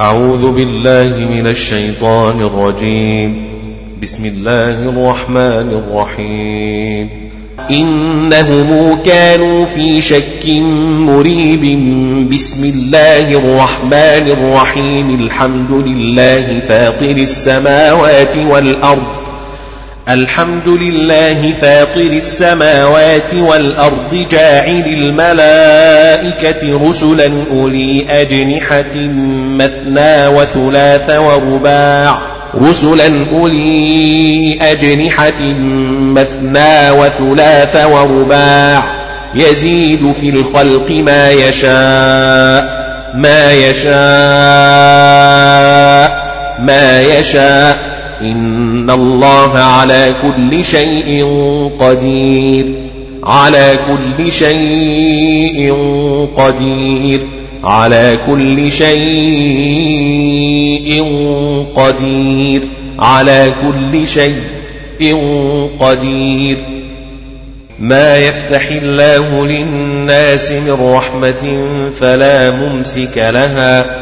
أعوذ بالله من الشيطان الرجيم. بسم الله الرحمن الرحيم. إنهم كانوا في شك مريب. بسم الله الرحمن الرحيم. الحمد لله فاطر السماوات والأرض. الحمد لله فاطر السماوات والأرض جاعل الملائكة رسلا أولي أجنحة مثنى وثلاث ورباع رسلا أولي أجنحة مثنى وثلاث ورباع يزيد في الخلق ما يشاء ما يشاء ما يشاء. إن الله على كل شيء قدير. على كل شيء قدير. على كل شيء قدير. على كل شيء قدير. ما يفتح الله للناس من رحمة فلا ممسك لها.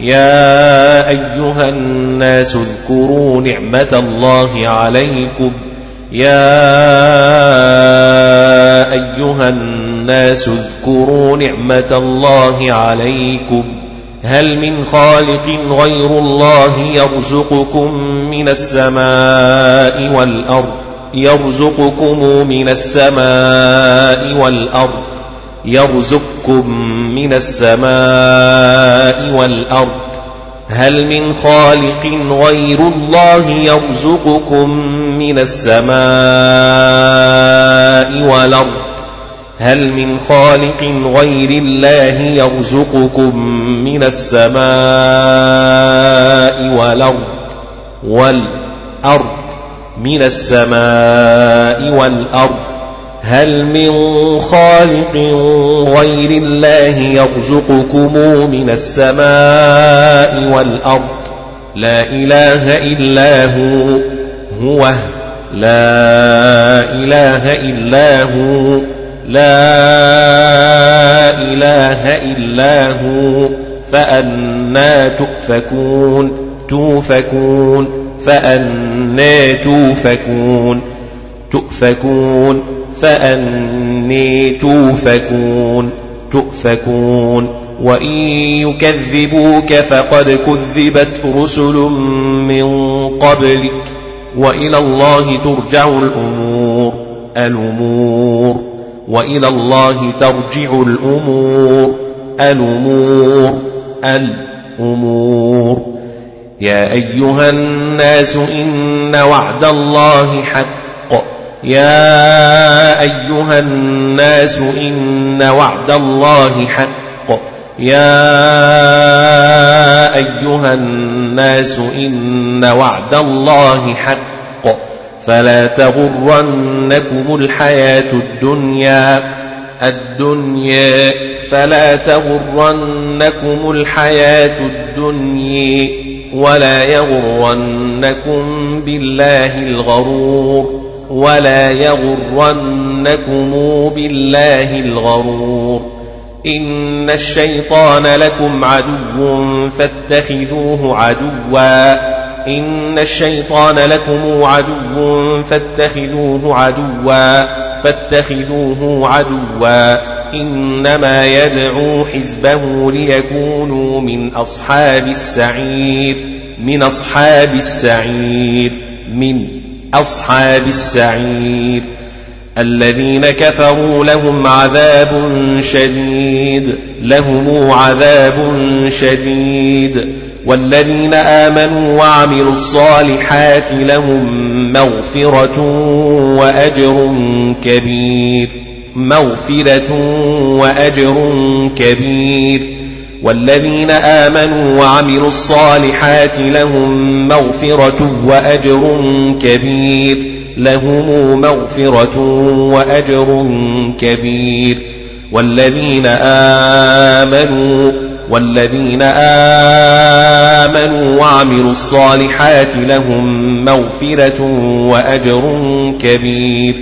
يا أيها الناس اذكروا نعمة الله عليكم. يا أيها الناس اذكروا نعمة الله عليكم. هل من خالق غير الله يرزقكم من السماء والأرض؟ يرزقكم من السماء والأرض. يرزقكم من السماء والأرض. هل من خالق غير الله يرزقكم من السماء والأرض؟ هل من خالق غير الله يرزقكم من السماء والأرض؟ والأرض من السماء والأرض. هل من خالق غير الله يرزقكم من السماء والأرض؟ لا إله إلا هو هو لا إله إلا هو لا إله إلا هو فأنا تؤفكون توفكون فأنا توفكون. تؤفكون فأني توفكون تؤفكون. وإن يكذبوك فقد كذبت رسل من قبلك. وإلى الله ترجع الأمور الأمور. وإلى الله ترجع الأمور الأمور الأمور. يا أيها الناس إن وعد الله حق. يا أيها الناس إن وعد الله حق. يا أيها الناس إن وعد الله حق. فلا تغرنكم الحياة الدنيا الدنيا فلا تغرنكم الحياة الدنيا ولا يغرنكم بالله الغرور. ولا يغرنكم بالله الغرور إن الشيطان لكم عدو فاتخذوه عدوا إن الشيطان لكم عدو فاتخذوه عدوا فاتخذوه عدوا إنما يدعو حزبه ليكونوا من أصحاب السعير من أصحاب السعير من أصحاب السعير الذين كفروا لهم عذاب شديد لهم عذاب شديد. والذين آمنوا وعملوا الصالحات لهم مغفرة وأجر كبير. مغفرة وأجر كبير. والذين آمنوا وعملوا الصالحات لهم مغفرة وأجر كبير. لهم مغفرة وأجر كبير. والذين آمنوا والذين آمنوا وعملوا الصالحات لهم مغفرة وأجر كبير.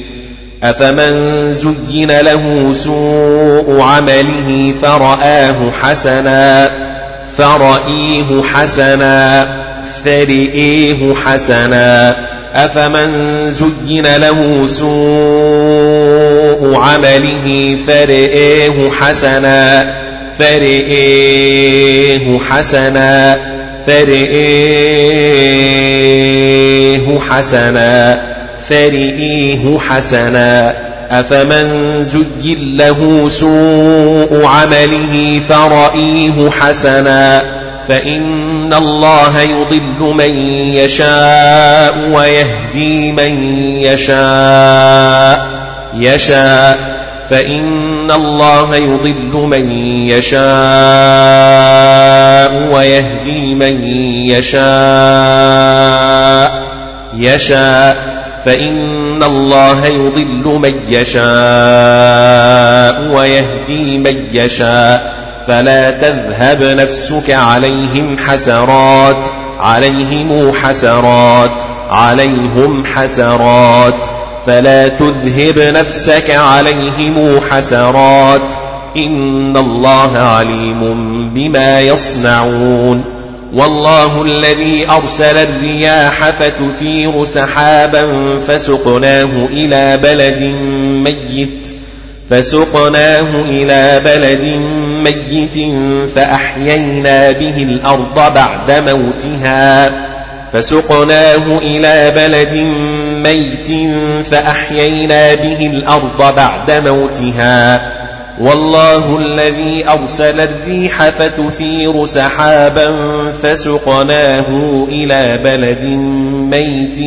أفمن زين له سوء عمله فرآه حسنا فرئيه حسنا فرئيه حسنا. أفمن زين له سوء عمله فرئيه حسنا فرئيه حسنا فرئيه حسنا. فرئيه حسنا أفمن زين له سوء عمله فرئيه حسنا فإن الله يضل من يشاء ويهدي من يشاء يشاء فإن الله يضل من يشاء ويهدي من يشاء يشاء. فإن الله يضل من يشاء ويهدي من يشاء فلا تذهب نفسك عليهم حسرات عليهم حسرات عليهم حسرات فلا تذهب نفسك عليهم حسرات إن الله عليم بما يصنعون والله الذي أرسل الرياح فتثير سحابا فسقناه إلى بلد ميت فسقناه إلى بلد ميت فأحيينا به الأرض بعد موتها فسقناه إلى بلد ميت فأحيينا به الأرض بعد موتها. والله الذي أرسل الريح فتثير سحابا فسقناه إلى بلد ميت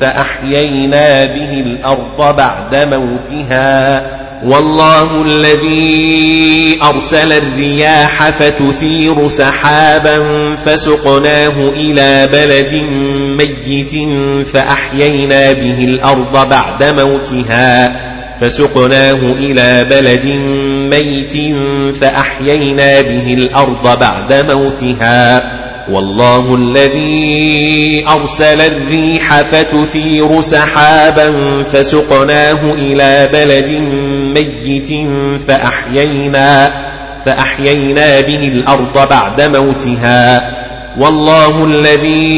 فأحيينا به الأرض بعد موتها والله الذي أرسل الرياح فتثير سحابا فسقناه إلى بلد ميت فأحيينا به الأرض بعد موتها فسقناه إلى بلد ميت فأحيينا به الأرض بعد موتها. والله الذي أرسل الريح فتثير سحابا فسقناه إلى بلد ميت فأحيينا فأحيينا به الأرض بعد موتها. والله الذي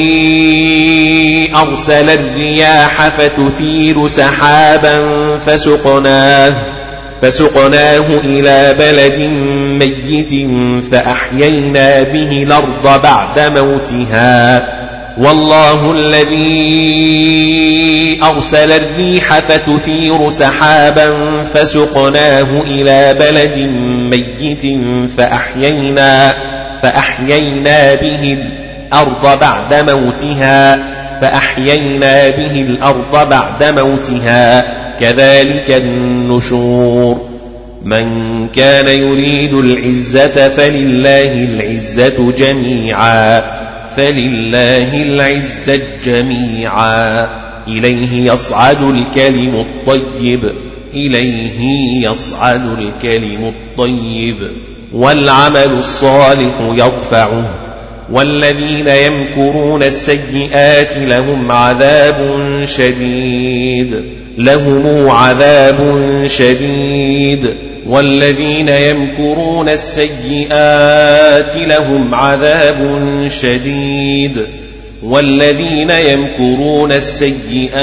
أرسل الرياح فتثير سحابا فسقناه فسقناه إلى بلد ميت فأحيينا به الأرض بعد موتها. والله الذي أرسل الريح فتثير سحابا فسقناه إلى بلد ميت فأحيينا فأحيينا به الأرض بعد موتها فأحيينا به الأرض بعد موتها كذلك النشور. من كان يريد العزة فلله العزة جميعا فلله العزة جميعا. إليه يصعد الكلم الطيب إليه يصعد الكلم الطيب. والعمل الصالح يرفعه. والذين يمكرون السيئات لهم عذاب شديد. لهم عذاب شديد. والذين يمكرون السيئات لهم عذاب شديد. والذين يمكرون السيئات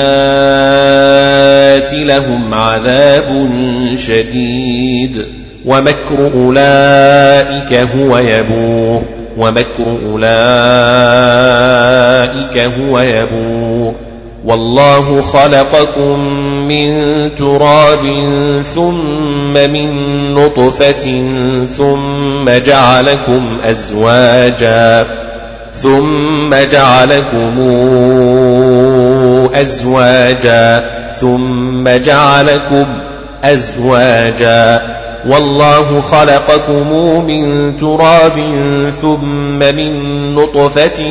لهم عذاب شديد. ومكر أولئك هو يبور. ومكر أولئك هو يبور. والله خلقكم من تراب ثم من نطفة ثم جعلكم أزواجا ثم جعلكم أزواجا ثم جعلكم أزواجا والله خلقكم من تراب ثم من نطفة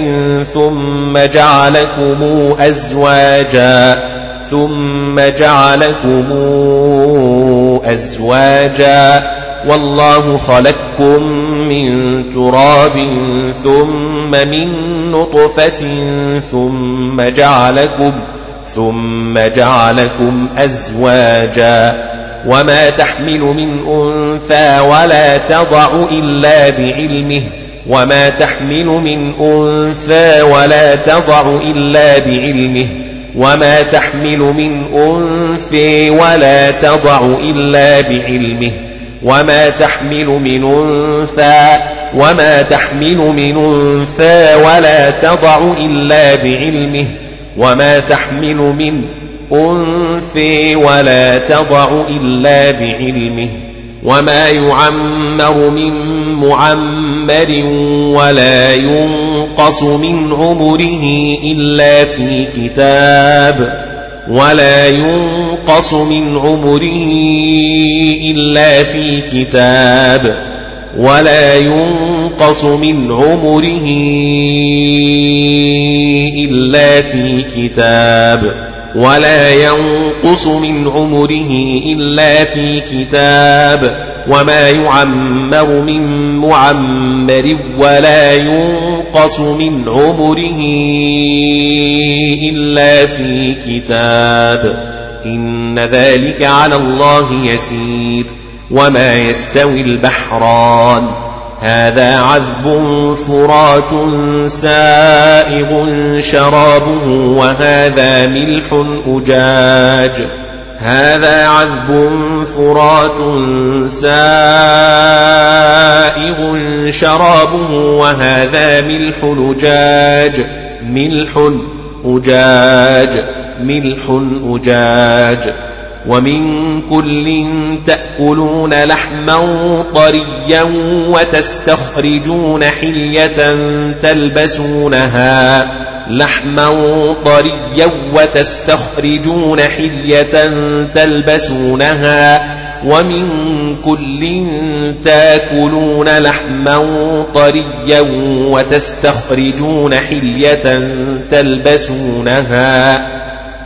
ثم جعلكم أزواجا ثم جعلكم أزواجا والله خلقكم من تراب ثم من نطفة ثم جعلكم ثم جعلكم أزواجا وما تحمل من أنثى ولا تضع إلا بعلمه وما تحمل من أنثى ولا تضع إلا بعلمه وما تحمل من أنثى ولا تضع إلا بعلمه وما تحمل من أنثى وما تحمل من أنثى ولا تضع إلا بعلمه وما تحمل من أنثى ولا تضع إلا بعلمه وما يعمر من معمر ولا ينقص من عمره إلا في كتاب ولا ينقص من عمره إلا في كتاب ولا ينقص من عمره إلا في كتاب ولا ينقص من عمره إلا في كتاب وما يعمر من معمر ولا ينقص من عمره إلا في كتاب إن ذلك على الله يسير وما يستوي البحران هذا عذب فرات سائغ شرابه وهذا ملح أجاج هذا عذب فرات سائغ شرابه وهذا ملح أجاج ملح أجاج ملح أجاج ومن كل تأكلون لحما طريا وتستخرجون حلية تلبسونها لحما طريا وتستخرجون حلية تلبسونها ومن كل تأكلون لحما طريا وتستخرجون حلية تلبسونها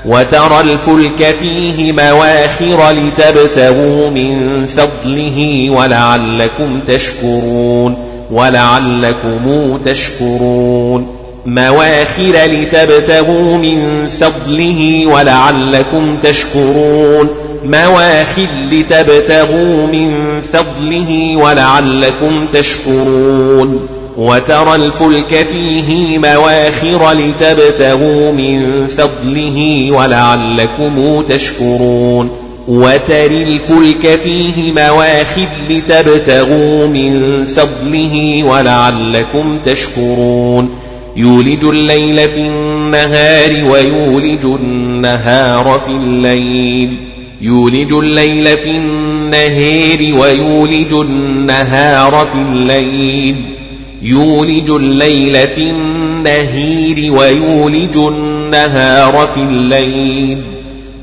وترى الفلك فيه مواخر لتبتغوا من فضله ولعلكم تشكرون ولعلكم تشكرون. مواخر لتبتغوا من فضله ولعلكم تشكرون. مواخر لتبتغوا من فضله ولعلكم تشكرون. وترى الفلك فيه مواخر لتبتغوا من فضله ولعلكم تشكرون. وترى الفلك فيه مواخر لتبتغوا من فضله ولعلكم تشكرون. يولج الليل في النهار ويولج النهار في الليل. يولج الليل في النهار ويولج النهار في الليل. يولج الليل في النهير ويولج النهار في الليل.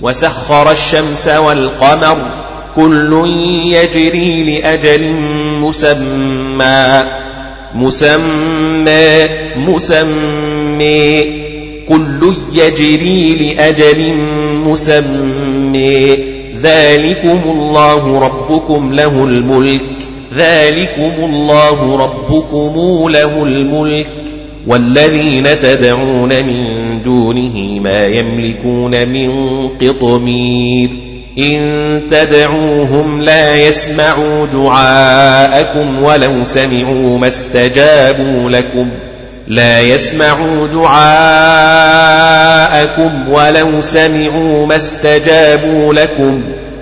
وسخر الشمس والقمر كل يجري لأجل مسمى. مسمى مسمى. كل يجري لأجل مسمى. ذلكم الله ربكم له الملك. ذلكم الله ربكم له الملك والذين تدعون من دونه ما يملكون من قطمير إن تدعوهم لا يسمعوا دعاءكم ولو سمعوا ما استجابوا لكم لا يسمعوا دعاءكم ولو سمعوا ما استجابوا لكم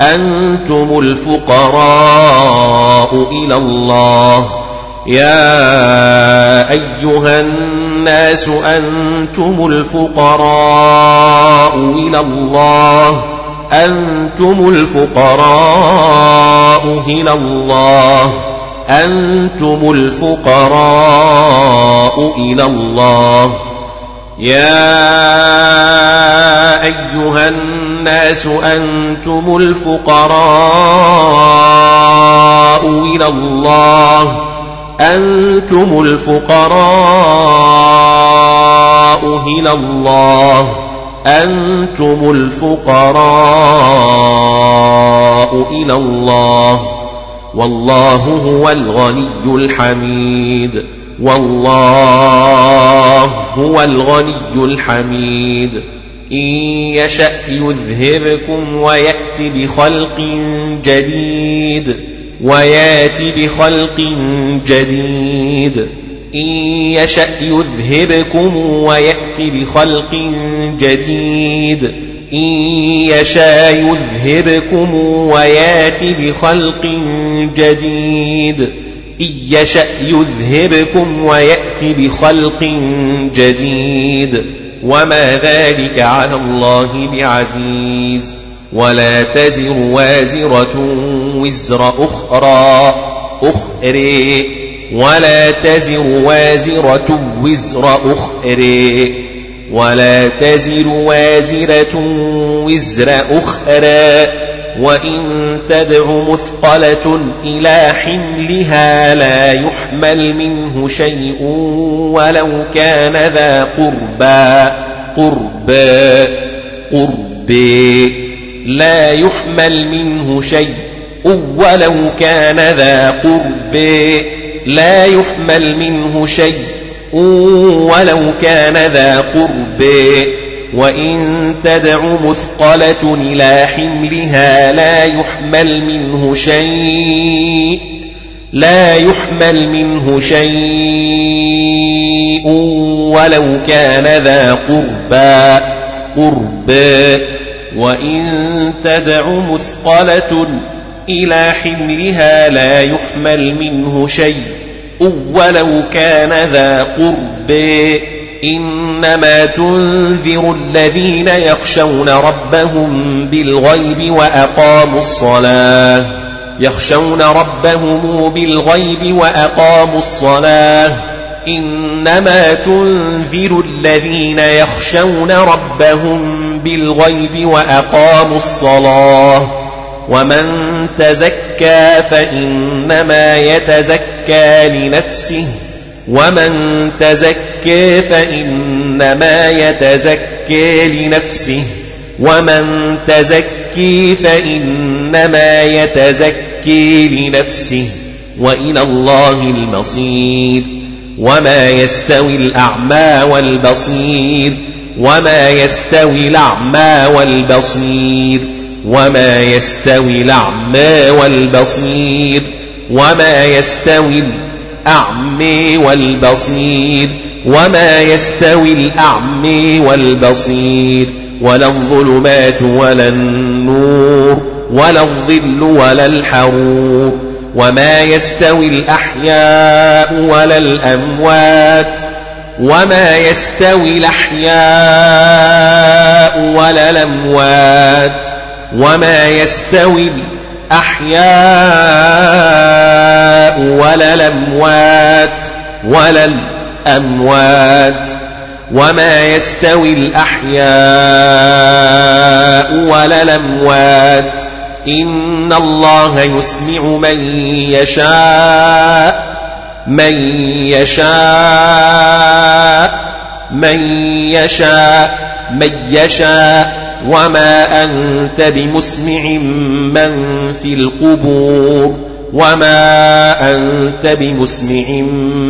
أنتم الفقراء إلى الله. يا أيها الناس أنتم الفقراء إلى الله. أنتم الفقراء إلى الله. أنتم الفقراء إلى الله. يا أيها الناس أنتم الفقراء إلى الله. أنتم الفقراء إلى الله. أنتم الفقراء إلى الله. والله هو الغني الحميد. والله هو الغني الحميد. إن يشأ يذهبكم ويأت بخلق جديد. ويأت بخلق جديد. إن يشأ يذهبكم ويأت بخلق جديد. إن يشاء يذهبكم ويأت بخلق جديد. إن يشأ يذهبكم ويأت بخلق جديد. وما ذلك على الله بعزيز. ولا تزر وازرة وزر أخرى أخرى. ولا تزر وازرة وزر أخرى. ولا تزر وازرة وزر أخرى. وإن تدع مثقلة إلى حملها لا يحمل منه شيء ولو كان ذا قربى قربى قربى لا يحمل منه شيء ولو كان ذا قربى لا يحمل منه شيء ولو كان ذا قربى وإن تدع مثقلة إلى حملها لا يحمل منه شيء لا يحمل منه شيء ولو كان ذا قربى قربى وإن تدع مثقلة إلى حملها لا يحمل منه شيء ولو كان ذا قرب إنما تنذر الذين يخشون ربهم بالغيب وأقاموا الصلاة. يخشون ربهم بالغيب وأقاموا الصلاة. إنما تنذر الذين يخشون ربهم بالغيب وأقاموا الصلاة. ومن تزكى فإنما يتزكى لنفسه. ومن تزكى فإنما يتزكى لنفسه. ومن تزكي فإنما يتزكي لنفسه. وإلى الله المصير. وما يستوي الأعمى والبصير. وما يستوي الأعمى والبصير. وما يستوي الأعمى والبصير. وما يستوي الأعمى والبصير. وما يستوي الأعمى والبصير ولا الظلمات ولا النور ولا الظل ولا الحرور وما يستوي الأحياء ولا الأموات وما يستوي الأحياء ولا الأموات وما يستوي الأحياء ولا الأموات ولا الأموات وما يستوي الأحياء ولا الأموات إن الله يسمع من يشاء من يشاء من يشاء من يشاء وما أنت بمسمع من في القبور وما أنت بمسمع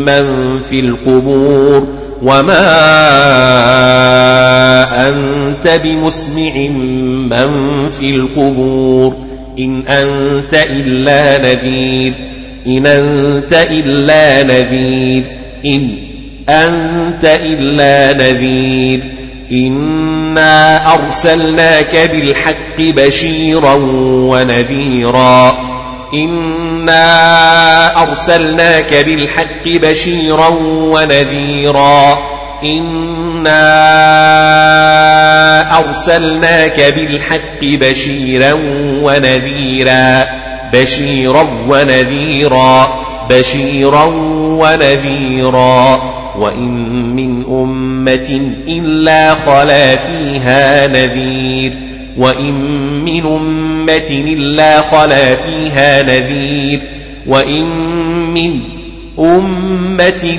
من في القبور وما أنت بمسمع من في القبور إن أنت إلا نذير إن أنت إلا نذير إن أنت إلا نذير إنا أرسلناك بالحق بشيرا ونذيرا إنا أرسلناك بالحق بشيرا ونذيرا. إنا أرسلناك بالحق بشيرا ونذيرا. بشيرا ونذيرا. بشيرا ونذيرا. وإن من أمة إلا خلا فيها نذير. وإن من أمة إلا خلا فيها نذير. وإن من أمة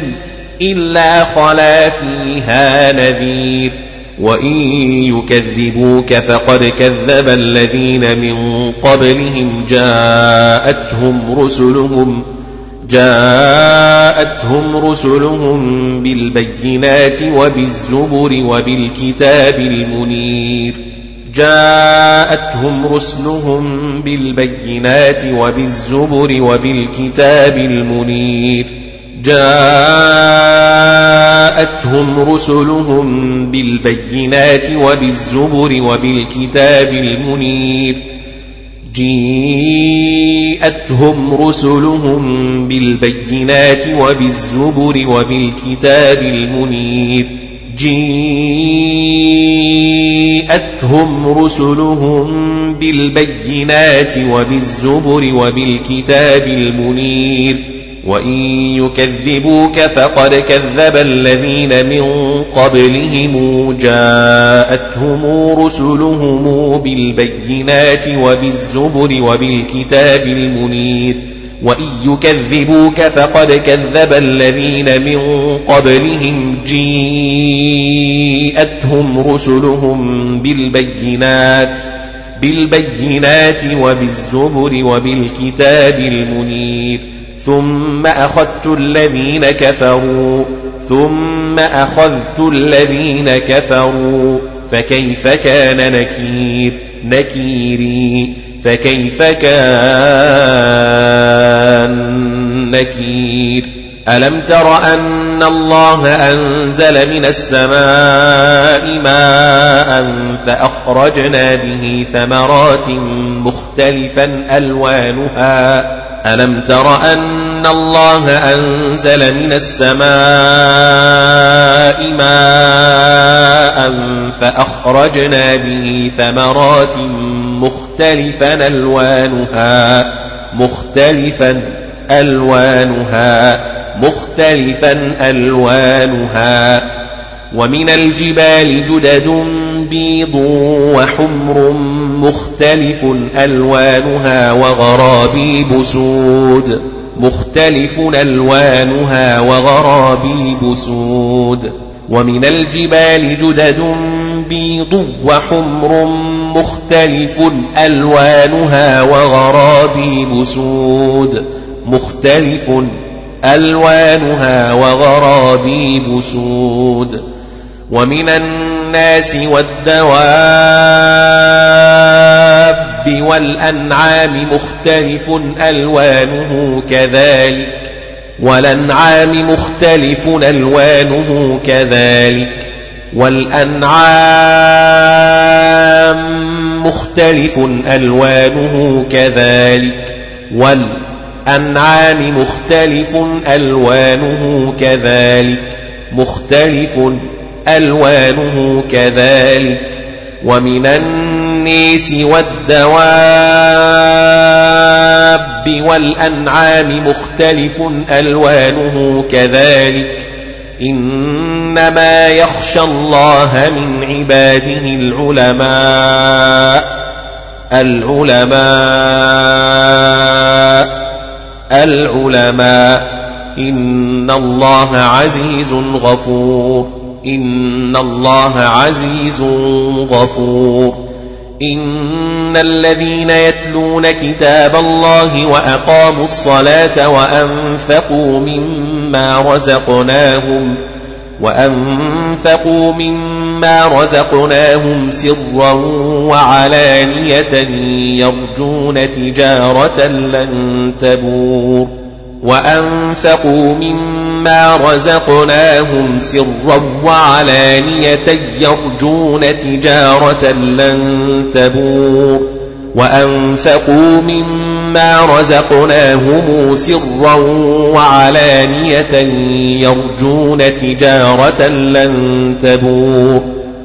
إلا خلا فيها نذير. وإن يكذبوك فقد كذب الذين من قبلهم. جاءتهم رسلهم جاءتهم رسلهم بالبينات وبالزبر وبالكتاب المنير. جاءتهم رسلهم بالبينات وبالزبر وبالكتاب المنير. جاءتهم رسلهم بالبينات وبالزبر وبالكتاب المنير. جيءتهم رسلهم بالبينات وبالزبر وبالكتاب المنير. جيءتهم رسلهم بالبينات وبالزبر وبالكتاب المنير وإن يكذبوك فقد كذب الذين من قبلهم جاءتهم رسلهم بالبينات وبالزبر وبالكتاب المنير وإن يكذبوك فقد كذب الذين من قبلهم جيءتهم رسلهم بالبينات بالبينات وبالزبر وبالكتاب المنير. ثم أخذت الذين كفروا ثم أخذت الذين كفروا فكيف كان نكير؟ نكيري. فكيف كان نكير؟ ألم تر أن الله أنزل من السماء ماء فأخرجنا به ثمرات مختلفا ألوانها؟ ألم تر أن الله أنزل من السماء ماء فأخرجنا به ثمرات مختلفا ألوانها مختلفا ألوانها مختلفا ألوانها. ومن الجبال جدد بيض وحمر مختلف ألوانها وغرابيب سود. مختلف ألوانها وغرابيب سود. ومن الجبال جدد بيض وحمر مختلف ألوانها وغرابيب سود. مختلف ألوانها وغرابيب سود. ومن الناس والدواب والأنعام مختلف ألوانه كذلك. والأنعام مختلف ألوانه كذلك والأنعام مختلف ألوانه كذلك والأنعام مختلف ألوانه كذلك مختلف ألوانه كذلك ومن النيس والدواب والأنعام مختلف ألوانه كذلك إنما يخشى الله من عباده العلماء العلماء العلماء إن الله عزيز غفور إن الله عزيز غفور إن الذين يتلون كتاب الله وأقاموا الصلاة وأنفقوا مما رزقناهم وأنفقوا مما رزقناهم سرا وعلانية يرجون تجارة لن تبور وأنفقوا مما رزقناهم سرا وعلانية يرجون تجارة لن تبور. وأنفقوا مما رزقناهم سرا وعلانية يرجون تجارة لن تبور.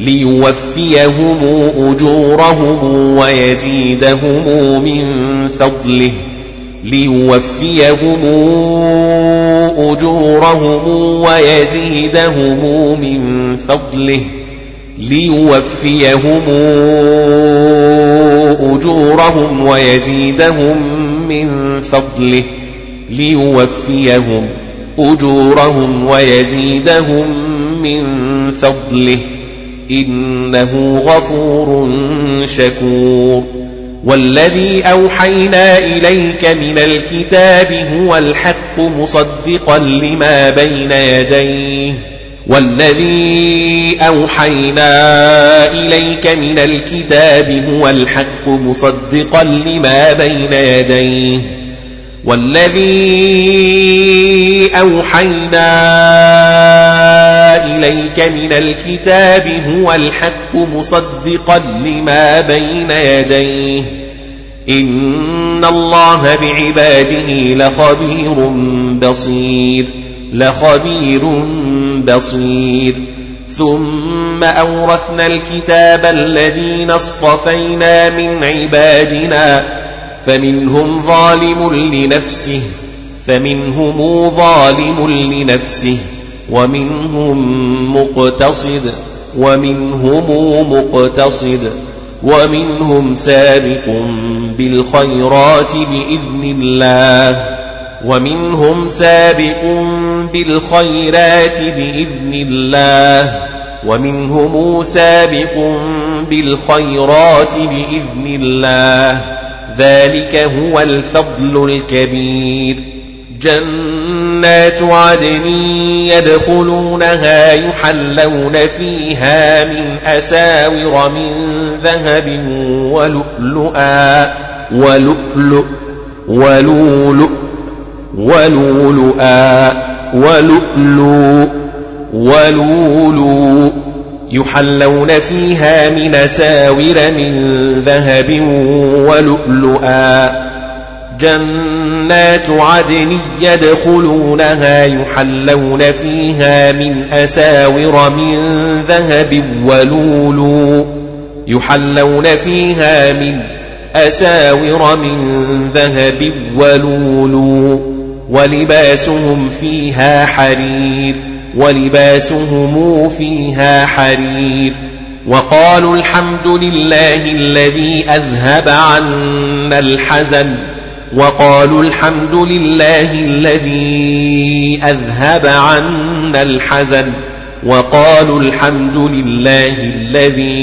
ليوفيهم أجورهم ويزيدهم من فضله. ليوفيهم أجورهم ويزيدهم من فضله. ليوفيهم أجورهم ويزيدهم من فضله. ليوفيهم أجورهم ويزيدهم من فضله. إنه غفور شكور. والذي أوحينا إليك من الكتاب هو الحق مصدقا لما بين يديه. والذي أوحينا إليك من الكتاب هو الحق مصدقا لما بين يديه. والذي أوحينا إليك من الكتاب هو الحق مصدقا لما بين يديه. إن الله بعباده لخبير بصير لخبير بصير. ثم أورثنا الكتاب الذين اصطفينا من عبادنا فمنهم ظالم لنفسه فمنهم ظالم لنفسه. ومنهم مقتصد ومنهم مقتصد ومنهم سابق بالخيرات بإذن الله ومنهم سابق بالخيرات بإذن الله ومنهم سابق بالخيرات بإذن الله. ذلك هو الفضل الكبير. جنات عدن يدخلونها يحلون فيها من أساور من ذهب ولؤلؤا ولؤلؤ ولؤلؤ ولؤلؤا ولؤلؤ ولؤلؤ. يحلون فيها من أساور من ذهب ولؤلؤا. جنات عدن يدخلونها يحلون فيها من أساور من ذهب ولولو. يحلون فيها من أساور من ذهب ولولو. ولباسهم فيها حرير ولباسهم فيها حرير. وقالوا الحمد لله الذي أذهب عنا الحزن. وقالوا الحمد لله الذي أذهب عنا الحزن وقالوا الحمد لله الذي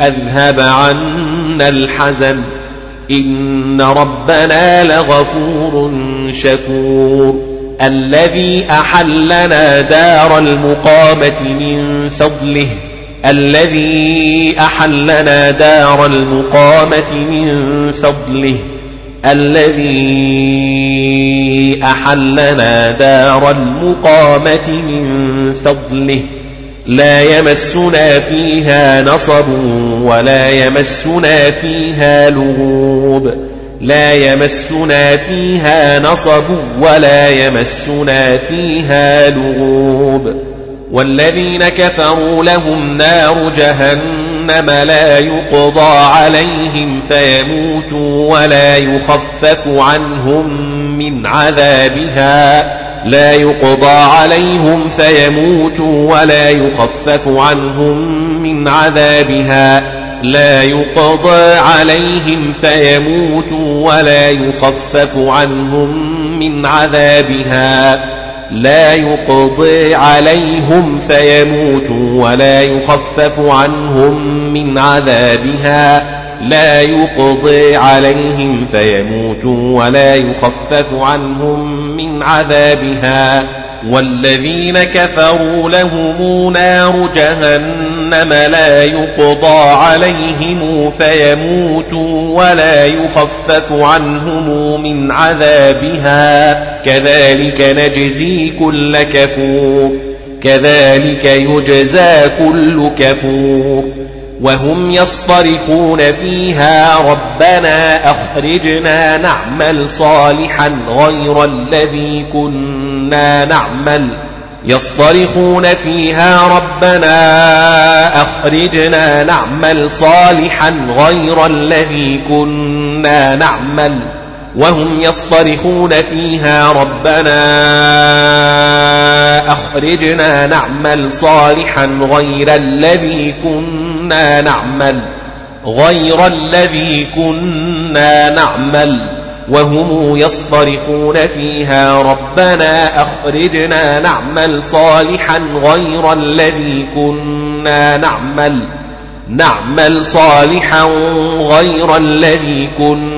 أذهب عنا الحزن إن ربنا لغفور شكور الذي أحلنا دار المقامة من فضله الذي أحلنا دار المقامة من فضله الذي أحلنا دار المقامة من فضله. لا يمسنا فيها نصب ولا يمسنا فيها لغوب. لا يمسنا فيها نصب ولا يمسنا فيها لغوب. والذين كفروا لهم نار جهنم لا يقضى عليهم فيموتوا ولا يخفف عنهم من عذابها. لا يقضى عليهم فيموتوا ولا يخفف عنهم من عذابها. لا يقضى عليهم فيموتوا ولا يخفف عنهم من عذابها. لا يقضي عليهم فيموتوا ولا يخفف عنهم من عذابها. لا يقضي عليهم فيموتوا ولا يخفف عنهم من عذابها. والذين كفروا لهم نار جهنم لا يقضى عليهم فيموتوا ولا يخفف عنهم من عذابها. كذلك نجزي كل كفور. كذلك يجزى كل كفور. وهم يصطرخون فيها ربنا أخرجنا نعمل صالحا غير الذي كنا نعمل. يصطرخون فيها ربنا أخرجنا نعمل صالحا غير الذي كنا نعمل. وهم يصطرخون فيها ربنا أخرجنا نعمل صالحا غير الذي كنا نعمل غير الذي كنا نعمل. وهم يصطرخون فيها ربنا أخرجنا نعمل صالحا غير الذي كنا نعمل نعمل صالحا غير الذي كنا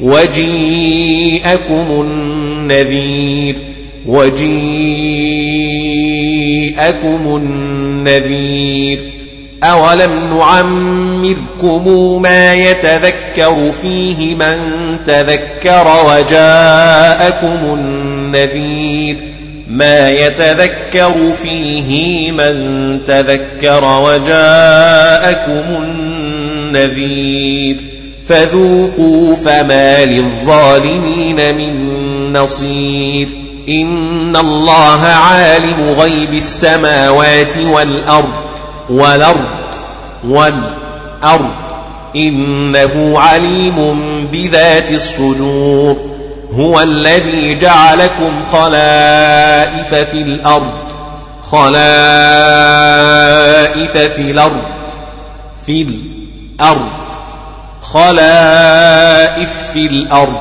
وجيءكم النذير وجيءكم النذير أولم نعمركم ما يتذكر فيه من تذكر وجاءكم النذير ما يتذكر فيه من تذكر وجاءكم النذير فذوقوا فما للظالمين من نصير. إن الله عالم غيب السماوات والأرض والأرض والأرض. إنه عليم بذات الصدور. هو الذي جعلكم خلائف في الأرض خلائف في الأرض في الأرض. خلائف في الأرض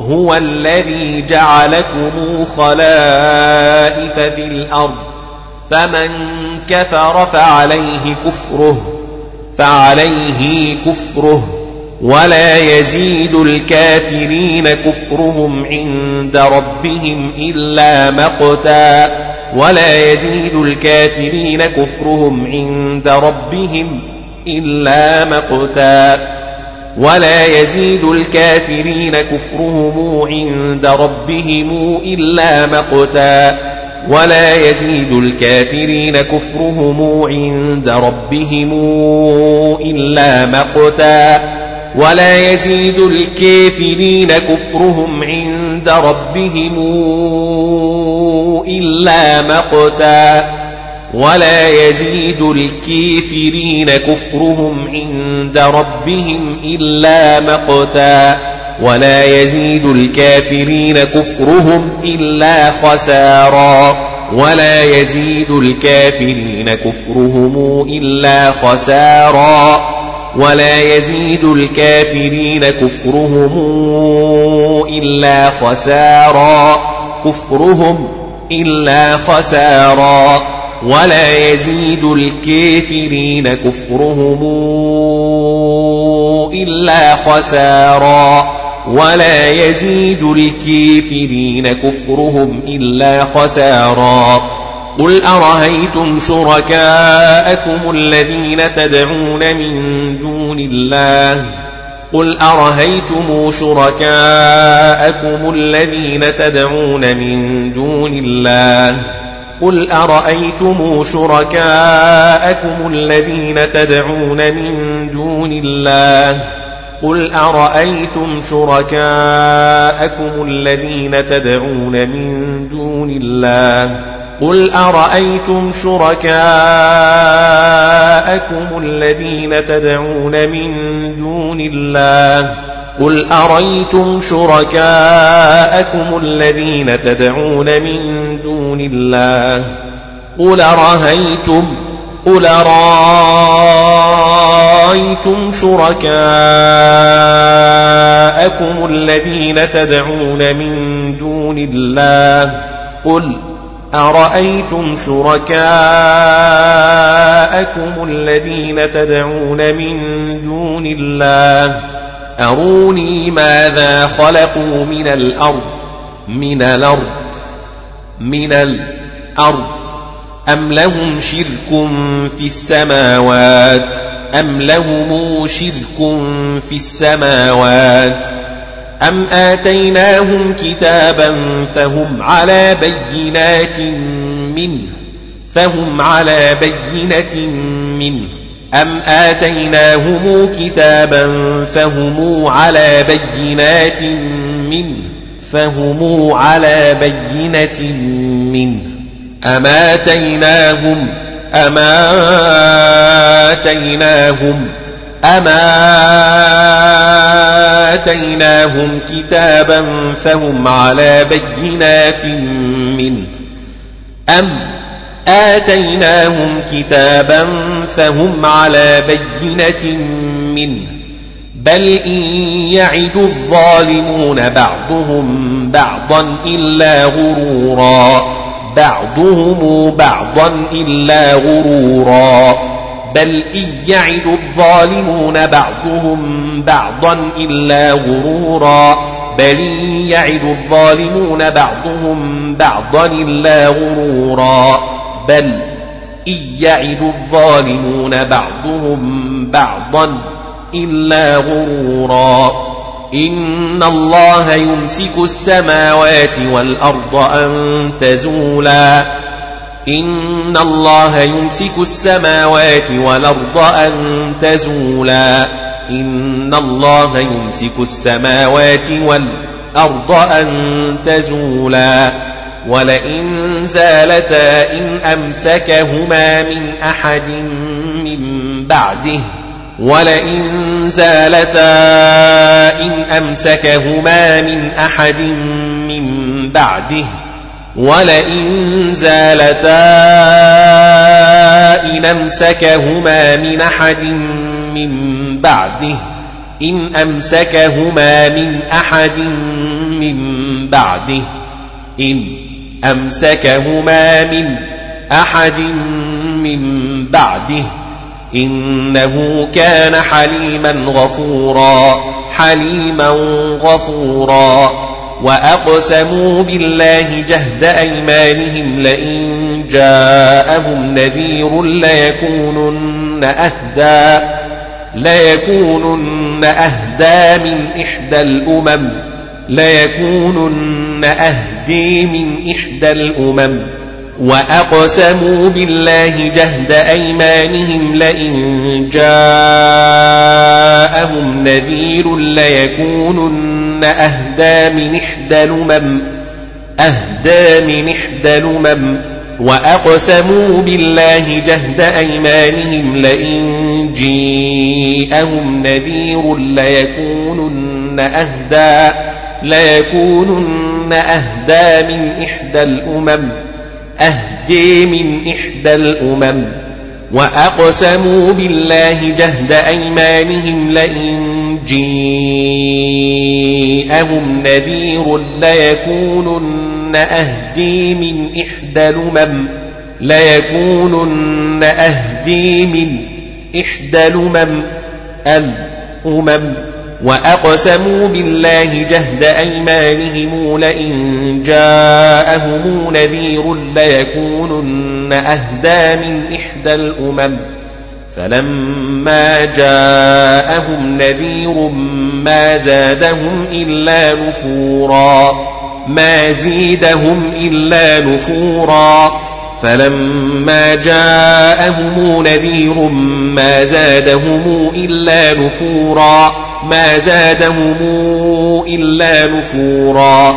هو الذي جعلكم خلائف في الأرض فمن كفر فعليه كفره فعليه كفره ولا يزيد الكافرين كفرهم عند ربهم إلا مقتا ولا يزيد الكافرين كفرهم عند ربهم إلا مقتا ولا يزيد الكافرين كفرهم عند ربهم إلا مقتا. ولا يزيد الكافرين كفرهم عند ربهم إلا مقتا. ولا يزيد الكافرين كفرهم عند ربهم إلا مقتا. ولا يزيد الكافرين كفرهم عند ربهم إلا مقتا ولا يزيد الكافرين كفرهم إلا خسارا ولا يزيد الكافرين كفرهم إلا خسارا ولا يزيد الكافرين كفرهم إلا خسارا كفرهم إلا خسارا ولا يزيد الكافرين كفرهم إلا خسارا. ولا يزيد الكافرين كفرهم إلا خسارا. قل أرهيتم شركاءكم الذين تدعون من دون الله؟ قل أرهيتم شركاءكم الذين تدعون من دون الله؟ قل أرأيتم شركاءكم الذين تدعون من دون الله قل أرأيتم شركاءكم الذين تدعون من دون الله قل أرأيتم شركاءكم الذين تدعون من دون الله قل أريتم شركاءكم الذين تدعون من دون الله. قل رهيتم قل رأيتم شركاءكم الذين تدعون من دون الله؟ قل أرأيتم شركاءكم الذين تدعون من دون الله؟ أروني ماذا خلقوا من الأرض؟ من الأرض. من الأرض أم لهم شرك في السماوات أم لهم شرك في السماوات أم آتيناهم كتابا فهم على بينات منه فهم على بينة منه أم آتيناهم كتابا فهم على بينات منه فهم على بينة منه. أم آتيناهم أم آتيناهم أم آتيناهم كتابا فهم على بينات منه. أم آتيناهم كتابا فهم على بينة منه. بل إن يعد الظالمون بعضهم بعضا إلا غرورا. بعضهم بعضا إلا غرورا. بل إن يعد الظالمون بعضهم بعضا إلا غرورا. بل يعد الظالمون بعضهم بعضا إلا غرورا. بل إن يعد الظالمون بعضهم بعضا إلا غرورا. إن الله يمسك السماوات والأرض أن تزولا. إن الله يمسك السماوات والأرض أن تزولا. إن الله يمسك السماوات والأرض أن تزولا. ولئن زالتا إن أمسكهما من أحد من بعده ولئن زالتا إن أمسكهما من أحد من بعده ولئن زالتا إن أمسكهما من أحد من بعده إن أمسكهما من أحد من بعده إن أمسكهما من أحد من بعده إنه كان حليما غفورا حليما غفورا. وأقسموا بالله جهد أيمانهم لئن جاءهم نذير ليكونن أهدى ليكونن أهدى من إحدى الأمم ليكونن أهدي من إحدى الأمم. وأقسموا بالله جهد أيمانهم لئن جاءهم نذير ليكونن أهدى من إحدى الأمم أهدى من إحدى الأمم وأقسموا بالله جهد أيمانهم لئن جيءهم نذير ليكونن أهدى ليكونن أهدى من إحدى الأمم أهدي من إحدى الأمم وأقسموا بالله جهد أيمانهم لئن جيءهم نذير ليكونن أهدي من إحدى الأمم ليكونن أهدي من إحدى الأمم الأمم. وأقسموا بالله جهد أيمانهم لئن جاءهم نذير ليكونن أهدى من إحدى الأمم. فلما جاءهم نذير ما زادهم إلا نفورا. ما زيدهم إلا نفورا. فلما جاءهم نذير ما زادهم إلا نفورا. ما زادهم إلا نفورا.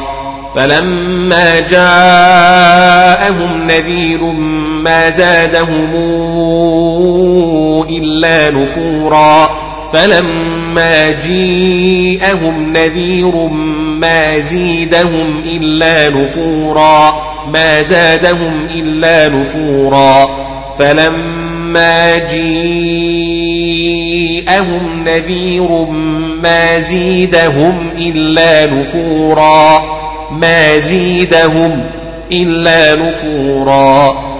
فلما جاءهم نذير ما زادهم إلا نفورا. فلما جيءهم نذير ما زيدهم إلا نفورا. ما زادهم إلا نفورا. فلما جيءهم نذير ما زيدهم إلا نفورا ما زيدهم إلا نفورا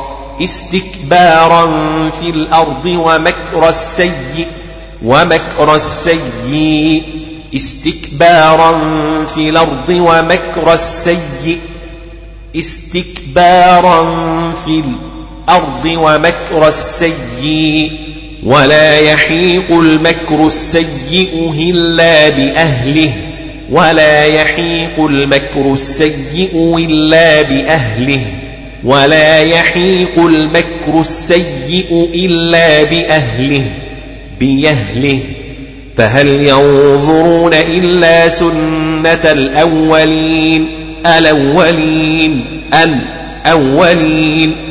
استكبارا في الأرض ومكر السيء ومكر السيء استكبارا في الأرض ومكر السيء استكبارا في الأرض ومكر السيء ولا يحيق المكر السيء إلا بأهله ولا يحيق المكر السيء إلا بأهله ولا يحيق المكر السيء إلا بأهله بيهله فهل ينظرون إلا سنة الأولين الأولين الأولين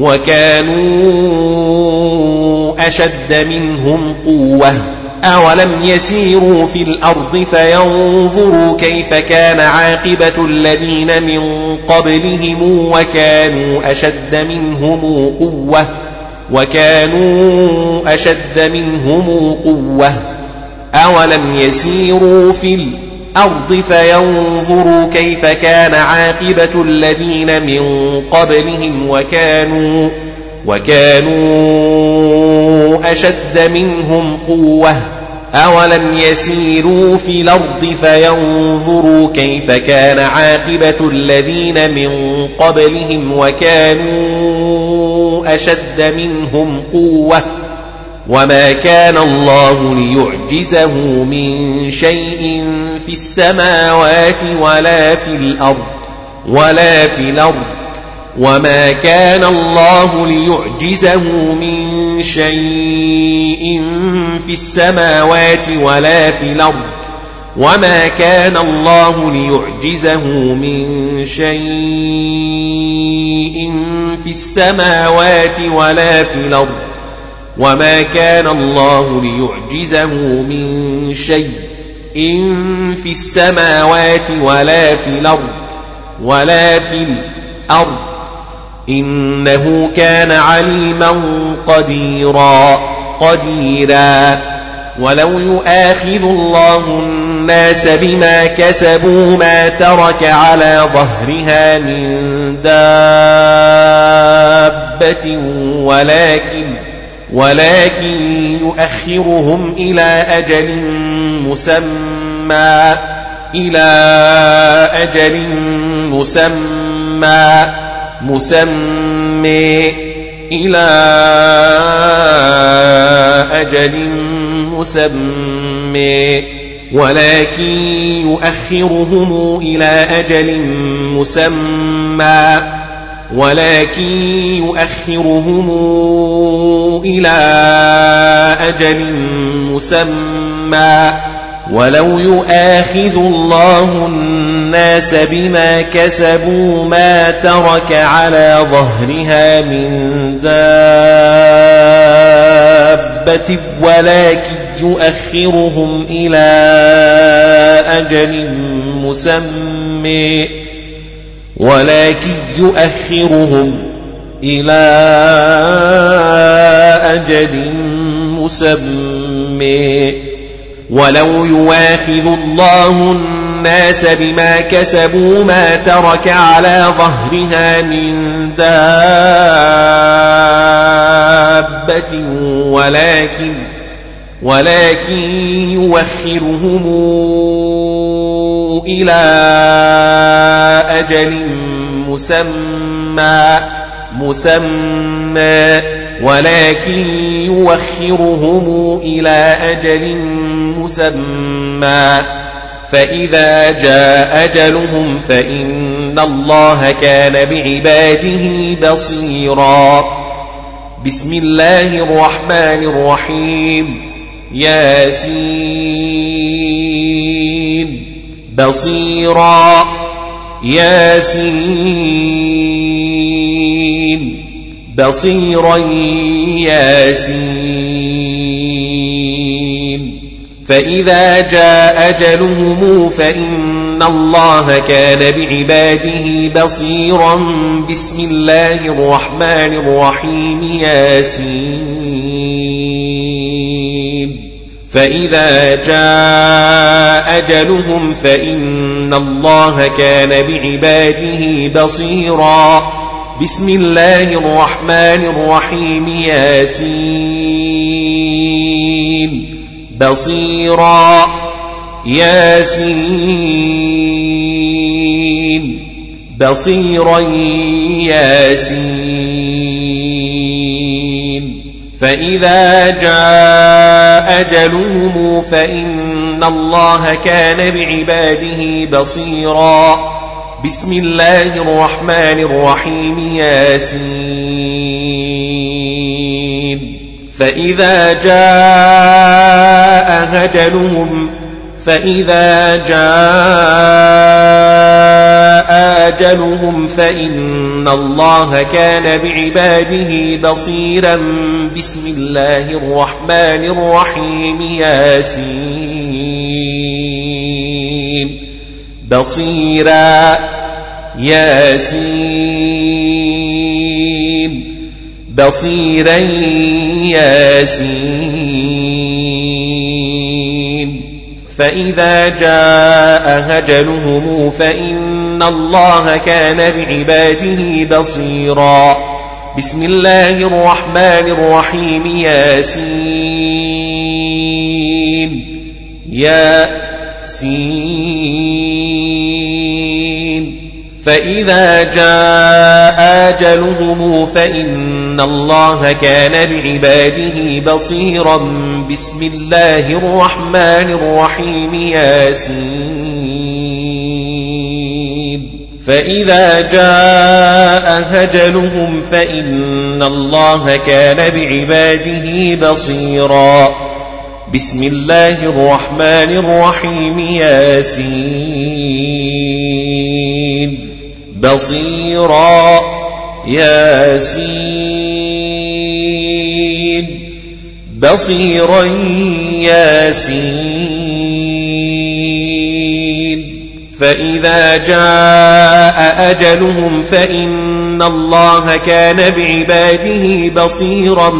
وكانوا أشد منهم قوة. أولم يسيروا في الأرض فينظروا كيف كان عاقبة الذين من قبلهم وكانوا أشد منهم قوة. وكانوا أشد منهم قوة. أولم يسيروا في الأرض فينظروا كيف كان عاقبة الذين من قبلهم وكانوا وكانوا أشد منهم قوة. أولم يسيروا في الأرض فينظروا كيف كان عاقبة الذين من قبلهم وكانوا أشد منهم قوة. وما كان الله ليعجزه من شيء في السماوات ولا في الأرض ولا في الأرض وما كان الله ليعجزه من شيء في السماوات ولا في الأرض وما كان الله ليعجزه من شيء في السماوات ولا في الأرض وما كان الله ليعجزه من شيء في السماوات ولا في الأرض ولا في الأرض إنه كان عليما قديرا قديرا. ولو يؤاخذ الله الناس بما كسبوا ما ترك على ظهرها من دابة ولكن ولكن يؤخرهم إلى أجل مسمى إلى أجل مسمى مسمى إلى أجل مسمى ولكن يؤخرهم إلى أجل مسمى. ولكن يؤخرهم إلى أجل مسمى ولو يؤاخذ الله الناس بما كسبوا ما ترك على ظهرها من دابة ولكن يؤخرهم إلى أجل مسمى ولكن يؤخرهم إلى أجل مسمى. ولو يواخذ الله الناس بما كسبوا ما ترك على ظهرها من دابة ولكن ولكن يوخرهم إلى أجل مسمى مسمى. ولكن يوخرهم إلى أجل مسمى. فإذا جاء أجلهم فإن الله كان بعباده بصيرا. بسم الله الرحمن الرحيم. ياسين. بصيرا ياسين. بصيرا ياسين. فإذا جاء أجلهم فإن الله كان بعباده بصيرا. بسم الله الرحمن الرحيم ياسين. فإذا جاء أجلهم فإن الله كان بعباده بصيرا. بسم الله الرحمن الرحيم ياسين. بصيرا ياسين بصيرا ياسين فإذا جاء أجلهم فإن الله كان بعباده بصيرا بسم الله الرحمن الرحيم ياسين فإذا جاء أجلهم فإذا جاء أجلهم فإن الله كان بعباده بصيرا. بسم الله الرحمن الرحيم ياسين. بصيرا ياسين. بصيرا ياسين. فإذا جاء أجلهم فإن الله كان بعباده بصيرا. بسم الله الرحمن الرحيم ياسين. ياسين. فإذا جاء أجلهم فإن الله كان بعباده بصيرا بسم الله الرحمن الرحيم ياسين فإذا جاء أجلهم فإن الله كان بعباده بصيرا بسم الله الرحمن الرحيم ياسين. بصيرا ياسين. بصيرا ياسين. فإذا جاء أجلهم فإن الله كان بعباده بصيرا.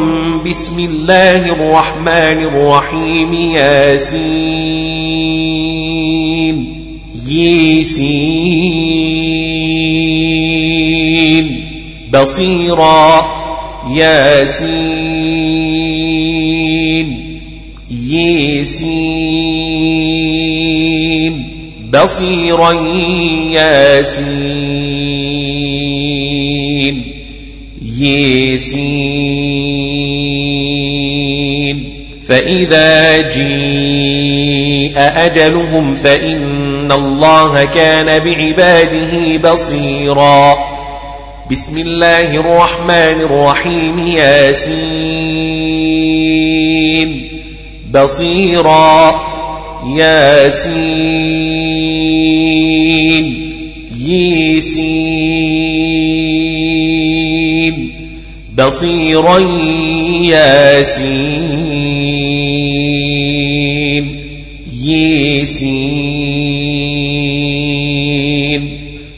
بسم الله الرحمن الرحيم ياسين يسين بصيرا ياسين يسين بصيرا ياسين يسين فإذا جيء أجلهم فإن الله كان بعباده بصيرا بسم الله الرحمن الرحيم ياسين بصيرا ياسين يسين بصيرا ياسين يسين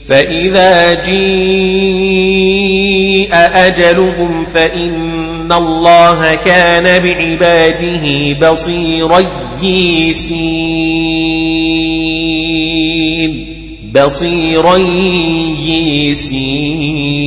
فإذا جيء أجلهم فإن الله كان بعباده بصيرا يسين بصيرا يسين